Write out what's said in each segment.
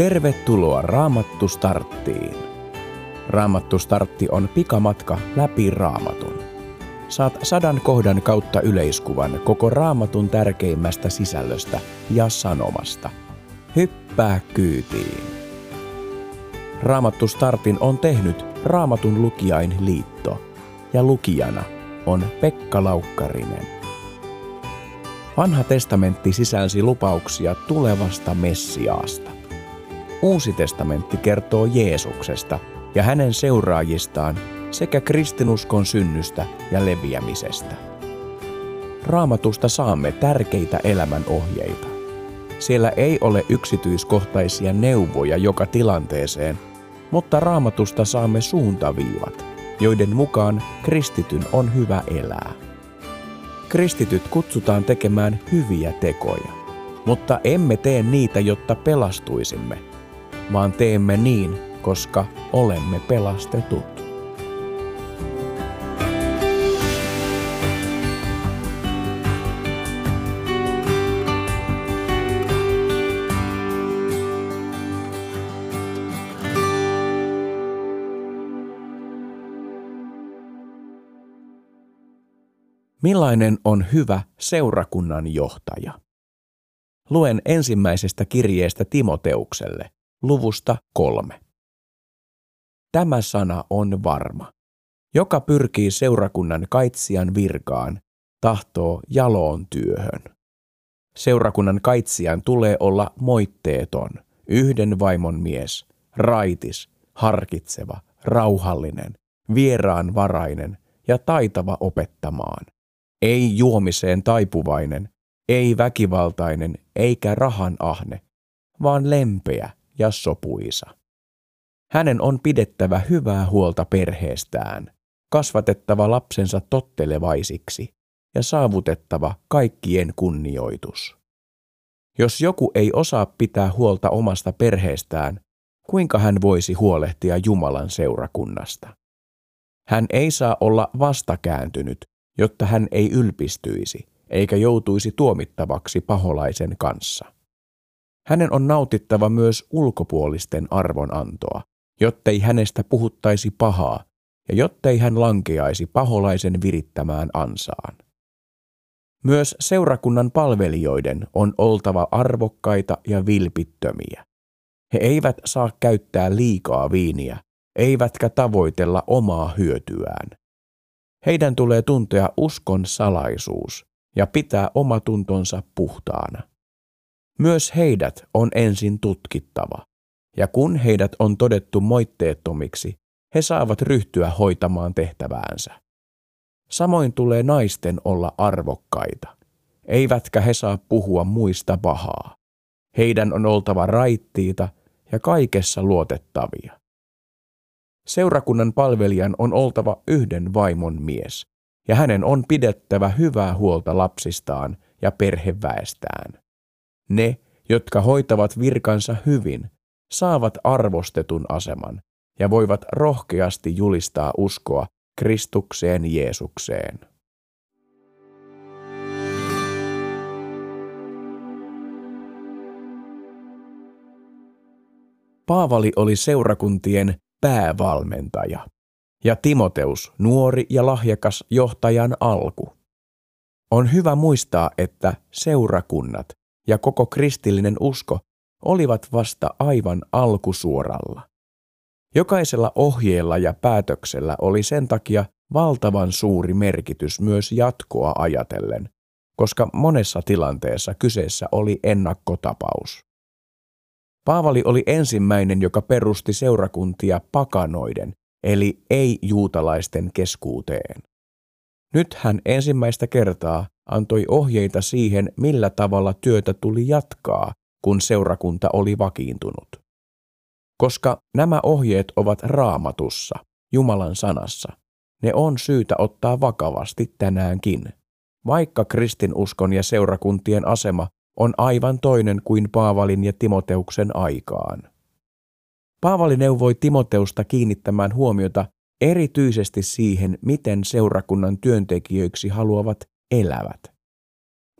Tervetuloa Raamattu Starttiin. Raamattu Startti on pikamatka läpi Raamatun. Saat sadan kohdan kautta yleiskuvan koko Raamatun tärkeimmästä sisällöstä ja sanomasta. Hyppää kyytiin. Raamattu Startin on tehnyt Raamatun lukijain liitto ja lukijana on Pekka Laukkarinen. Vanha testamentti sisälsi lupauksia tulevasta Messiaasta. Uusi testamentti kertoo Jeesuksesta ja hänen seuraajistaan sekä kristinuskon synnystä ja leviämisestä. Raamatusta saamme tärkeitä elämän ohjeita. Siellä ei ole yksityiskohtaisia neuvoja joka tilanteeseen, mutta raamatusta saamme suuntaviivat, joiden mukaan kristityn on hyvä elää. Kristityt kutsutaan tekemään hyviä tekoja, mutta emme tee niitä, jotta pelastuisimme – vaan teemme niin, koska olemme pelastetut. Millainen on hyvä seurakunnan johtaja? Luen ensimmäisestä kirjeestä Timoteukselle, luvusta kolme. Tämä sana on varma. Joka pyrkii seurakunnan kaitsijan virkaan, tahtoo jaloon työhön. Seurakunnan kaitsijan tulee olla moitteeton, yhden vaimon mies, raitis, harkitseva, rauhallinen, vieraan varainen ja taitava opettamaan. Ei juomiseen taipuvainen, ei väkivaltainen eikä rahan ahne, vaan lempeä, ja sopuisa. Hänen on pidettävä hyvää huolta perheestään, kasvatettava lapsensa tottelevaisiksi ja saavutettava kaikkien kunnioitus. Jos joku ei osaa pitää huolta omasta perheestään, kuinka hän voisi huolehtia Jumalan seurakunnasta? Hän ei saa olla vastakääntynyt, jotta hän ei ylpistyisi eikä joutuisi tuomittavaksi paholaisen kanssa. Hänen on nautittava myös ulkopuolisten arvonantoa, jottei hänestä puhuttaisi pahaa ja jottei hän lankeaisi paholaisen virittämään ansaan. Myös seurakunnan palvelijoiden on oltava arvokkaita ja vilpittömiä. He eivät saa käyttää liikaa viiniä, eivätkä tavoitella omaa hyötyään. Heidän tulee tuntea uskon salaisuus ja pitää omatuntonsa puhtaana. Myös heidät on ensin tutkittava, ja kun heidät on todettu moitteettomiksi, he saavat ryhtyä hoitamaan tehtäväänsä. Samoin tulee naisten olla arvokkaita, eivätkä he saa puhua muista pahaa. Heidän on oltava raittiita ja kaikessa luotettavia. Seurakunnan palvelijan on oltava yhden vaimon mies, ja hänen on pidettävä hyvää huolta lapsistaan ja perheväestään. Ne, jotka hoitavat virkansa hyvin, saavat arvostetun aseman ja voivat rohkeasti julistaa uskoa Kristukseen Jeesukseen. Paavali oli seurakuntien päävalmentaja ja Timoteus nuori ja lahjakas johtajan alku. On hyvä muistaa, että seurakunnat ja koko kristillinen usko olivat vasta aivan alkusuoralla. Jokaisella ohjeella ja päätöksellä oli sen takia valtavan suuri merkitys myös jatkoa ajatellen, koska monessa tilanteessa kyseessä oli ennakkotapaus. Paavali oli ensimmäinen, joka perusti seurakuntia pakanoiden, eli ei-juutalaisten keskuuteen. Nyt hän ensimmäistä kertaa antoi ohjeita siihen, millä tavalla työtä tuli jatkaa, kun seurakunta oli vakiintunut. Koska nämä ohjeet ovat raamatussa, Jumalan sanassa, ne on syytä ottaa vakavasti tänäänkin, vaikka kristinuskon ja seurakuntien asema on aivan toinen kuin Paavalin ja Timoteuksen aikaan. Paavali neuvoi Timoteusta kiinnittämään huomiota erityisesti siihen, miten seurakunnan työntekijöiksi haluavat elävät.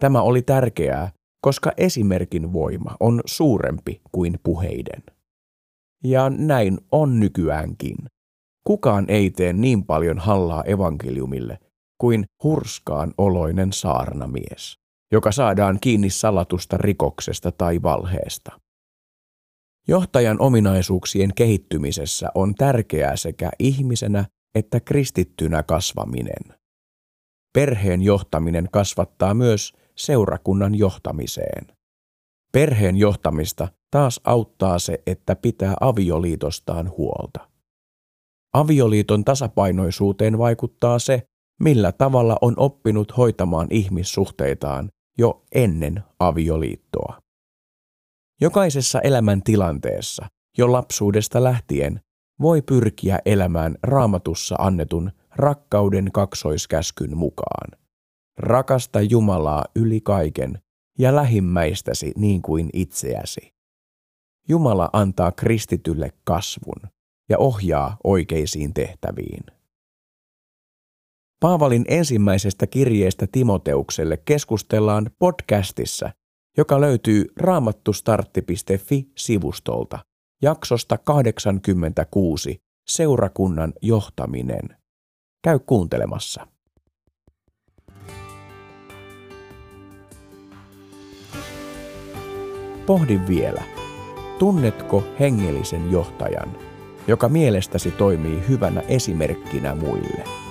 Tämä oli tärkeää, koska esimerkin voima on suurempi kuin puheiden. Ja näin on nykyäänkin. Kukaan ei tee niin paljon hallaa evankeliumille kuin hurskaan oloinen saarnamies, joka saadaan kiinni salatusta rikoksesta tai valheesta. Johtajan ominaisuuksien kehittymisessä on tärkeää sekä ihmisenä että kristittynä kasvaminen. Perheen johtaminen kasvattaa myös seurakunnan johtamiseen. Perheen johtamista taas auttaa se, että pitää avioliitostaan huolta. Avioliiton tasapainoisuuteen vaikuttaa se, millä tavalla on oppinut hoitamaan ihmissuhteitaan jo ennen avioliittoa. Jokaisessa elämän tilanteessa, jo lapsuudesta lähtien, voi pyrkiä elämään raamatussa annetun rakkauden kaksoiskäskyn mukaan. Rakasta Jumalaa yli kaiken ja lähimmäistäsi niin kuin itseäsi. Jumala antaa kristitylle kasvun ja ohjaa oikeisiin tehtäviin. Paavalin ensimmäisestä kirjeestä Timoteukselle keskustellaan podcastissa, joka löytyy raamattustartti.fi-sivustolta jaksosta 86 Seurakunnan johtaminen. Käy kuuntelemassa. Pohdi vielä, tunnetko hengellisen johtajan, joka mielestäsi toimii hyvänä esimerkkinä muille?